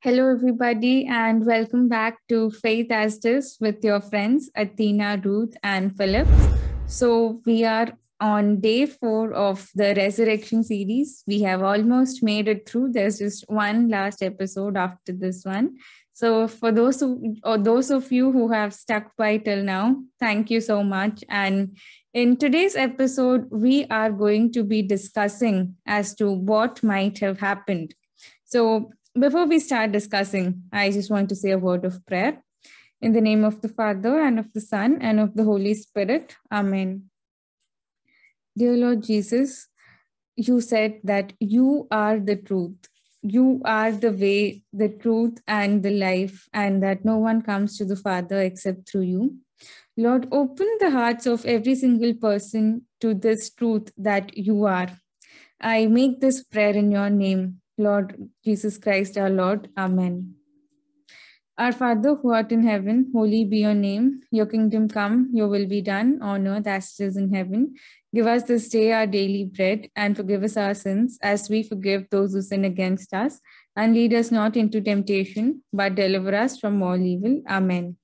Hello, everybody, and welcome back to Faith as This with your friends Athena, Ruth, and Philip. So, we are on day four of the resurrection series. We have almost made it through. There's just one last episode after this one. So, for those who, or those of you who have stuck by till now, thank you so much. And in today's episode, we are going to be discussing as to what might have happened. So, before we start discussing, I just want to say a word of prayer. In the name of the Father, and of the Son, and of the Holy Spirit. Amen. Dear Lord Jesus, you said that you are the truth. You are the way, the truth, and the life, and that no one comes to the Father except through you. Lord, open the hearts of every single person to this truth that you are. I make this prayer in your name. Lord Jesus Christ, our Lord. Amen. Our Father who art in heaven, holy be your name. Your kingdom come, your will be done on earth as it is in heaven. Give us this day our daily bread and forgive us our sins as we forgive those who sin against us. And lead us not into temptation, but deliver us from all evil. Amen.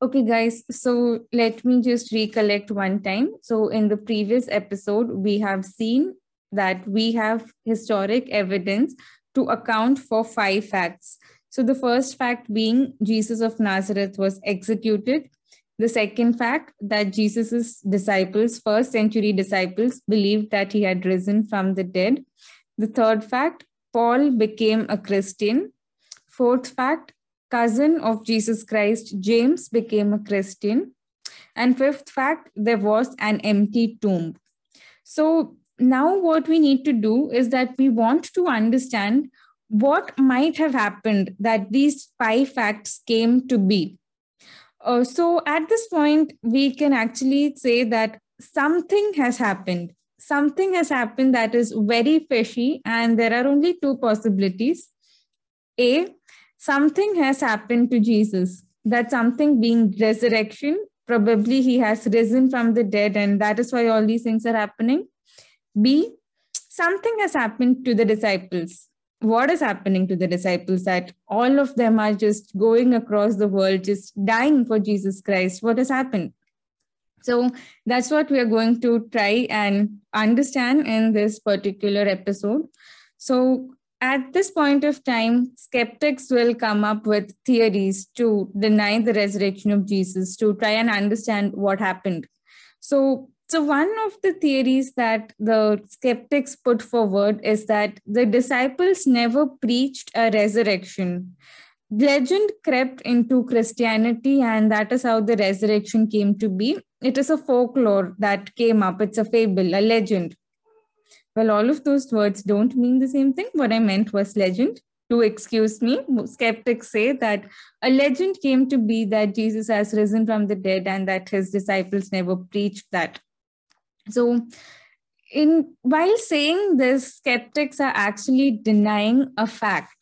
Okay, guys, so let me just recollect one time. So, in the previous episode, we have seen that we have historic evidence to account for five facts. So, the first fact being Jesus of Nazareth was executed. The second fact that Jesus's disciples, first century disciples, believed that he had risen from the dead. The third fact, Paul became a Christian. Fourth fact, cousin of Jesus Christ, James, became a Christian. And fifth fact, there was an empty tomb. So, now what we need to do is that we want to understand what might have happened that these five facts came to be. Uh, so at this point, we can actually say that something has happened. Something has happened that is very fishy, and there are only two possibilities. A, something has happened to Jesus. That something being resurrection. Probably he has risen from the dead, and that is why all these things are happening B, something has happened to the disciples. What is happening to the disciples that all of them are just going across the world, just dying for Jesus Christ? What has happened? So that's what we are going to try and understand in this particular episode. So at this point of time, skeptics will come up with theories to deny the resurrection of Jesus, to try and understand what happened. So so, one of the theories that the skeptics put forward is that the disciples never preached a resurrection. Legend crept into Christianity, and that is how the resurrection came to be. It is a folklore that came up, it's a fable, a legend. Well, all of those words don't mean the same thing. What I meant was legend. To excuse me, skeptics say that a legend came to be that Jesus has risen from the dead and that his disciples never preached that so, in while saying this, skeptics are actually denying a fact,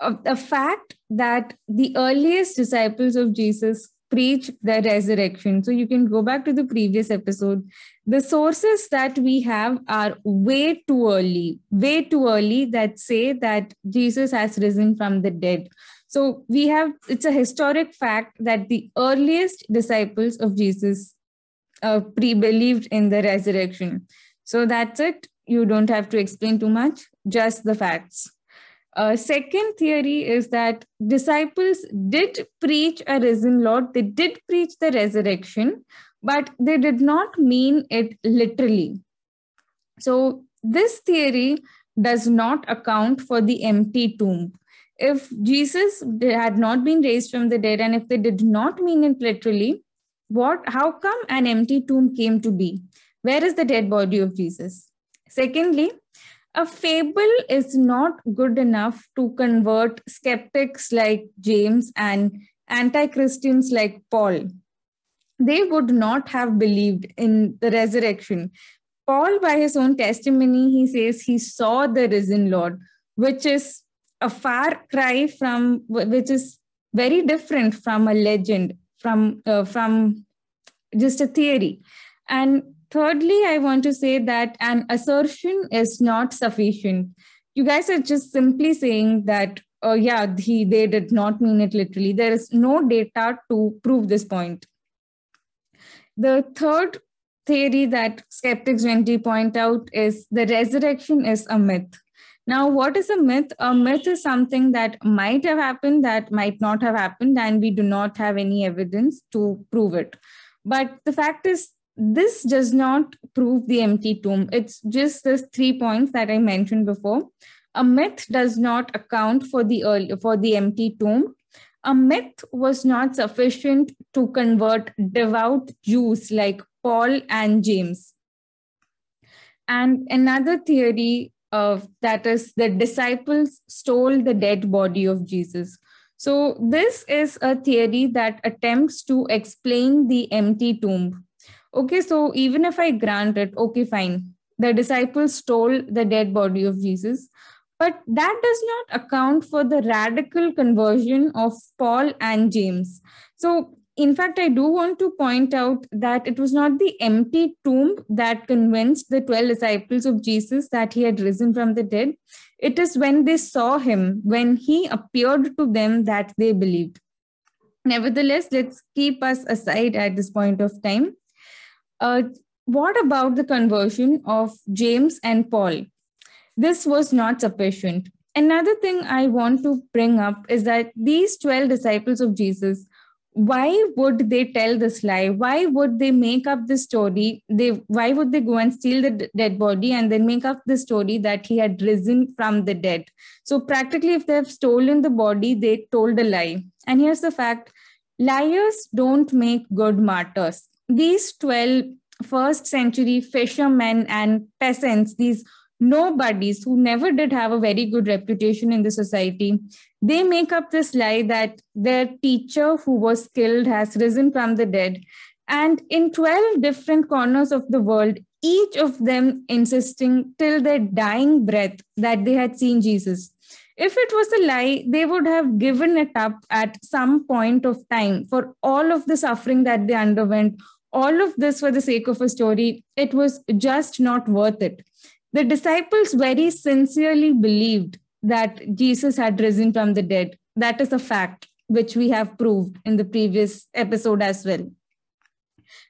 a, fact that the earliest disciples of Jesus preached the resurrection. So you can go back to the previous episode. The sources that we have are way too early, way too early that say that Jesus has risen from the dead. So we have, it's a historic fact that the earliest disciples of Jesus uh, pre-believed in the resurrection. So that's it. You don't have to explain too much, just the facts. Uh, second theory is that disciples did preach a risen Lord. They did preach the resurrection, but they did not mean it literally. So this theory does not account for the empty tomb. If Jesus had not been raised from the dead and if they did not mean it literally, what how come an empty tomb came to be? Where is the dead body of jesus? Secondly a fable is not good enough to convert skeptics like james and anti-christians like paul. They would not have believed in the resurrection. Paul by his own testimony he says he saw the risen lord which is a far cry from which is very different from a legend from uh, from just a theory and thirdly i want to say that an assertion is not sufficient you guys are just simply saying that, oh, yeah, he, they did not mean it literally. There is no data to prove this point. The third theory that skeptics generally point out is the resurrection is a myth. Now, what is a myth? A myth is something that might have happened, that might not have happened, and we do not have any evidence to prove it. But the fact is, this does not prove the empty tomb. It's just the three points that I mentioned before. A myth does not account for the early, for the empty tomb. A myth was not sufficient to convert devout Jews like Paul and James. And another theory of that is the disciples stole the dead body of Jesus. So this is a theory that attempts to explain the empty tomb. Okay, so even if I grant it, okay, fine. The disciples stole the dead body of Jesus, but that does not account for the radical conversion of Paul and James. So in fact, I do want to point out that it was not the empty tomb that convinced the 12 disciples of Jesus that he had risen from the dead. It is when they saw him, when he appeared to them, that they believed. Nevertheless, let's keep us aside at this point of time. Uh, what about the conversion of James and Paul? This was not sufficient. Another thing I want to bring up is that these 12 disciples of Jesus why would they tell this lie? Why would they make up the story? They why would they go and steal the d- dead body and then make up the story that he had risen from the dead? So practically if they have stolen the body they told a lie. And here's the fact. Liars don't make good martyrs. These 12 first century fishermen and peasants these nobodies who never did have a very good reputation in the society they make up this lie that their teacher who was killed has risen from the dead. And in 12 different corners of the world each of them insisting till their dying breath that they had seen jesus. If it was a lie they would have given it up at some point of time for all of the suffering that they underwent. All of this for the sake of a story. It was just not worth it the disciples very sincerely believed that Jesus had risen from the dead. That is a fact which we have proved in the previous episode as well.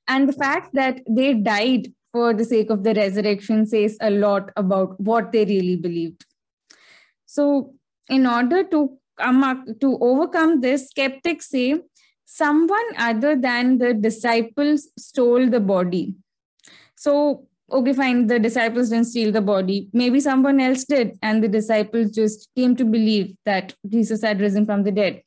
And the fact that they died for the sake of the resurrection says a lot about what they really believed. So, in order to come up, to overcome this, skeptics say someone other than the disciples stole the body. So, okay, fine, the disciples didn't steal the body. Maybe someone else did, and the disciples just came to believe that Jesus had risen from the dead.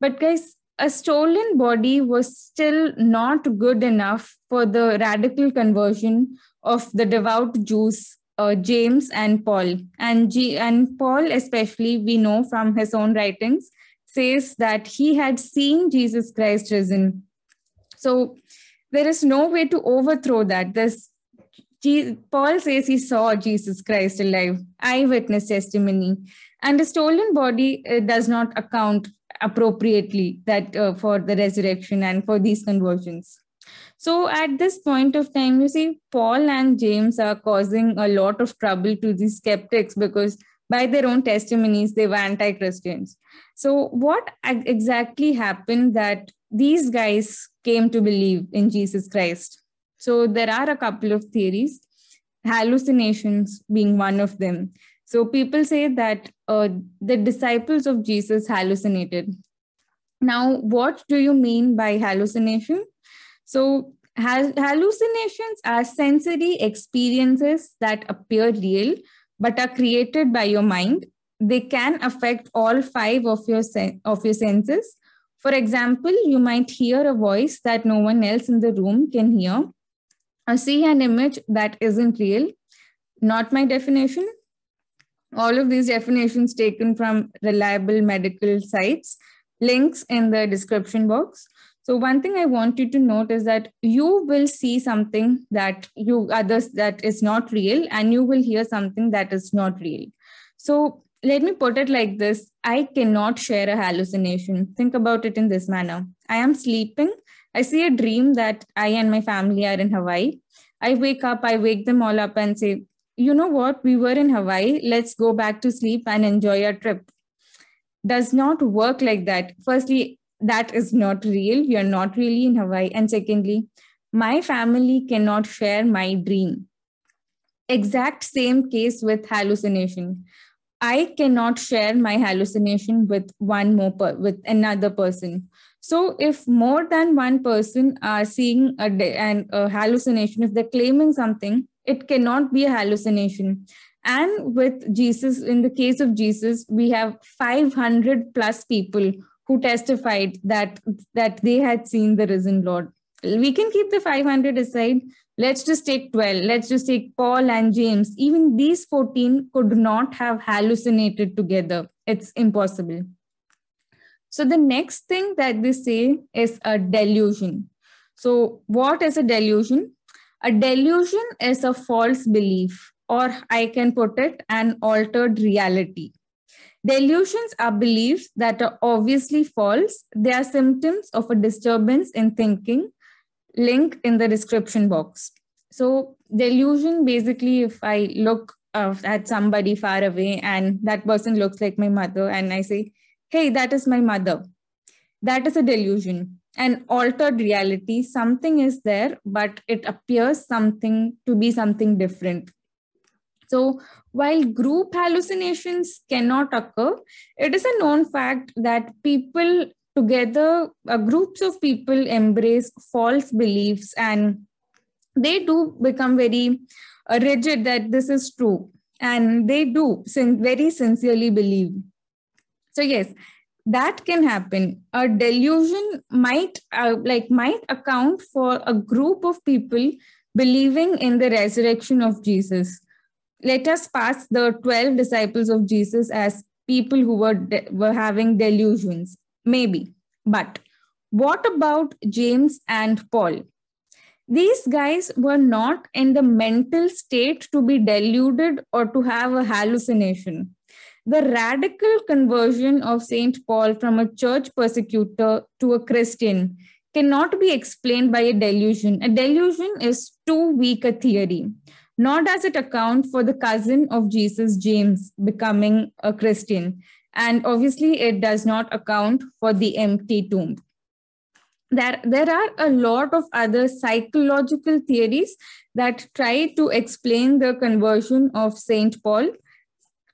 But, guys, a stolen body was still not good enough for the radical conversion of the devout Jews, uh, James and Paul. And, G- and Paul, especially, we know from his own writings, says that he had seen Jesus Christ risen. So, there is no way to overthrow that. There's Paul says he saw Jesus Christ alive, eyewitness testimony, and a stolen body uh, does not account appropriately that uh, for the resurrection and for these conversions. So at this point of time, you see, Paul and James are causing a lot of trouble to these skeptics because by their own testimonies, they were anti Christians. So, what exactly happened that these guys came to believe in Jesus Christ? So there are a couple of theories, hallucinations being one of them. So people say that uh, the disciples of Jesus hallucinated. Now, what do you mean by hallucination? So hallucinations are sensory experiences that appear real but are created by your mind. They can affect all five of your sen- of your senses. For example, you might hear a voice that no one else in the room can hear see an image that isn't real. Not my definition. All of these definitions taken from reliable medical sites, links in the description box. So one thing I want you to note is that you will see something that you others that is not real, and you will hear something that is not real. So let me put it like this I cannot share a hallucination. Think about it in this manner I am sleeping I see a dream that I and my family are in Hawaii. I wake up, I wake them all up and say, you know what, we were in Hawaii, let's go back to sleep and enjoy our trip. Does not work like that. Firstly, that is not real. We are not really in Hawaii. And secondly, my family cannot share my dream. Exact same case with hallucination. I cannot share my hallucination with one more per- with another person. So if more than one person are seeing a, an, a hallucination, if they're claiming something, it cannot be a hallucination. And with Jesus, in the case of Jesus, we have 500 plus people who testified that that they had seen the risen Lord. We can keep the 500 aside. Let's just take 12. Let's just take Paul and James. Even these 14 could not have hallucinated together. It's impossible. So the next thing that they say is a delusion. So what is a delusion? A delusion is a false belief, or I can put it, an altered reality. Delusions are beliefs that are obviously false. They are symptoms of a disturbance in thinking. Link in the description box. So, delusion basically, if I look uh, at somebody far away and that person looks like my mother, and I say, hey, that is my mother. That is a delusion, an altered reality. Something is there, but it appears something to be something different. So, while group hallucinations cannot occur, it is a known fact that people together, uh, groups of people embrace false beliefs and they do become very uh, rigid that this is true. And they do sin- very sincerely believe so yes that can happen. A delusion might uh, like might account for a group of people believing in the resurrection of jesus. Let us pass the 12 disciples of jesus as people who were de- were having delusions. Maybe. But what about james and paul? These guys were not in the mental state to be deluded or to have a hallucination the radical conversion of St. Paul from a church persecutor to a Christian cannot be explained by a delusion. A delusion is too weak a theory, nor does it account for the cousin of Jesus, James, becoming a Christian. And obviously, it does not account for the empty tomb. There, there are a lot of other psychological theories that try to explain the conversion of St. Paul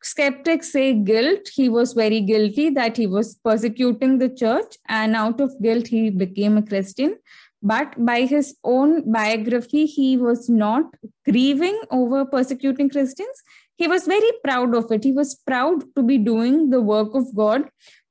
skeptics say guilt. He was very guilty that he was persecuting the church and out of guilt he became a christian. But by his own biography he was not grieving over persecuting christians. He was very proud of it. He was proud to be doing the work of god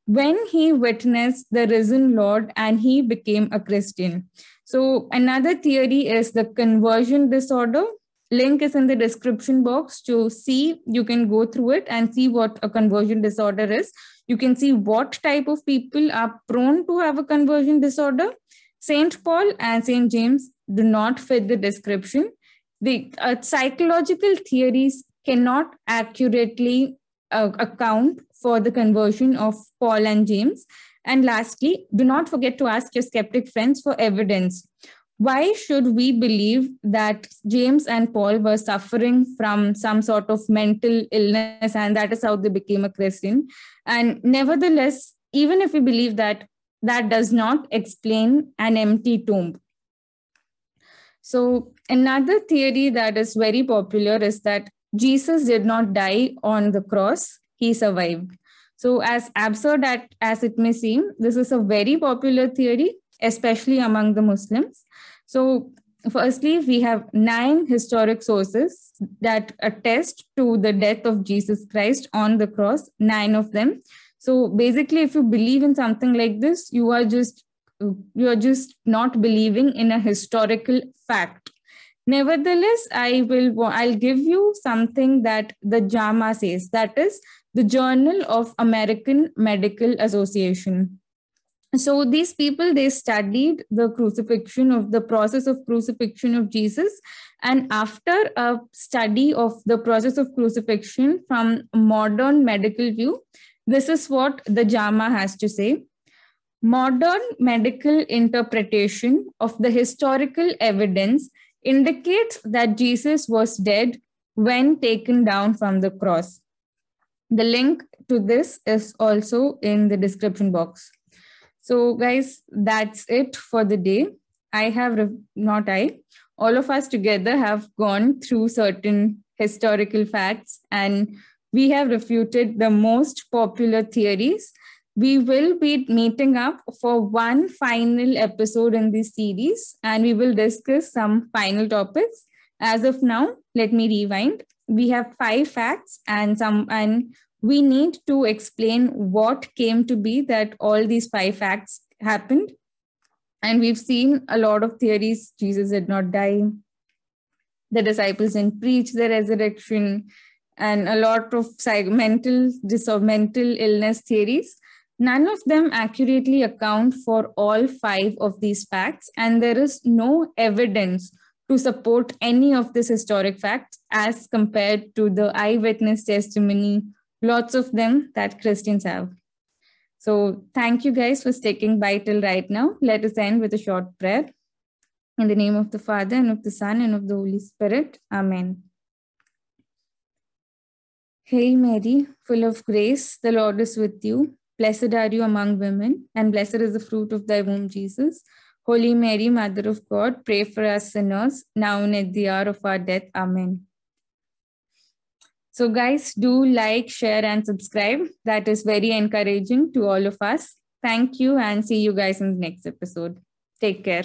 when he witnessed the risen lord and he became a christian. So another theory is the conversion disorder link is in the description box to see. You can go through it and see what a conversion disorder is. You can see what type of people are prone to have a conversion disorder. Saint paul and saint james do not fit the description. The uh, psychological theories cannot accurately uh, account for the conversion of paul and james. And lastly do not forget to ask your skeptic friends for evidence why should we believe that James and Paul were suffering from some sort of mental illness and that is how they became a Christian? And nevertheless, even if we believe that, that does not explain an empty tomb. So, another theory that is very popular is that Jesus did not die on the cross, he survived. So, as absurd as it may seem, this is a very popular theory especially among the Muslims. So, firstly, we have nine historic sources that attest to the death of Jesus Christ on the cross, nine of them. So, basically, if you believe in something like this, you are just you are just not believing in a historical fact nevertheless i will i'll give you something that the jama says that is the journal of american medical association so these people they studied the crucifixion of the process of crucifixion of jesus and after a study of the process of crucifixion from modern medical view this is what the jama has to say modern medical interpretation of the historical evidence indicates that jesus was dead when taken down from the cross. The link to this is also in the description box. So, guys, that's it for the day. I have, not I, all of us together have gone through certain historical facts and we have refuted the most popular theories. We will be meeting up for one final episode in this series and we will discuss some final topics. As of now, let me rewind. We have five facts and some and we need to explain what came to be that all these five facts happened. And we've seen a lot of theories. Jesus did not die. The disciples didn't preach the resurrection, and a lot of mental, mental illness theories. None of them accurately account for all five of these facts, and there is no evidence to support any of this historic facts as compared to the eyewitness testimony lots of them that Christians have. So thank you guys for sticking by till right now. Let us end with a short prayer. In the name of the Father, and of the Son, and of the Holy Spirit. Amen. Hail Mary, full of grace, the Lord is with you. Blessed are you among women, and blessed is the fruit of thy womb, Jesus. Holy Mary, Mother of God, pray for us sinners, now and at the hour of our death. Amen. So, guys, do like, share, and subscribe. That is very encouraging to all of us. Thank you and see you guys in the next episode. Take care.